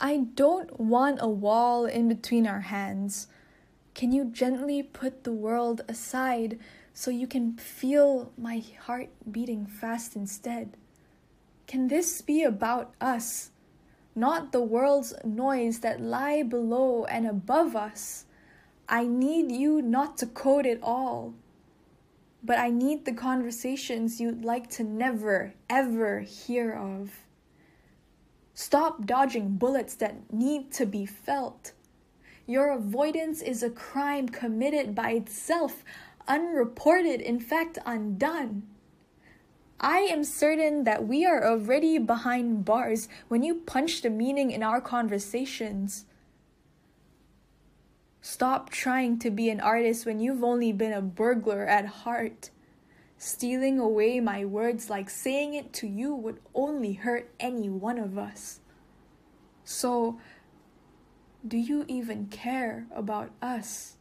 I don't want a wall in between our hands. Can you gently put the world aside so you can feel my heart beating fast instead? Can this be about us, not the world's noise that lie below and above us? I need you not to code it all, but I need the conversations you'd like to never, ever hear of. Stop dodging bullets that need to be felt. Your avoidance is a crime committed by itself, unreported, in fact, undone. I am certain that we are already behind bars when you punch the meaning in our conversations. Stop trying to be an artist when you've only been a burglar at heart. Stealing away my words like saying it to you would only hurt any one of us. So, do you even care about us?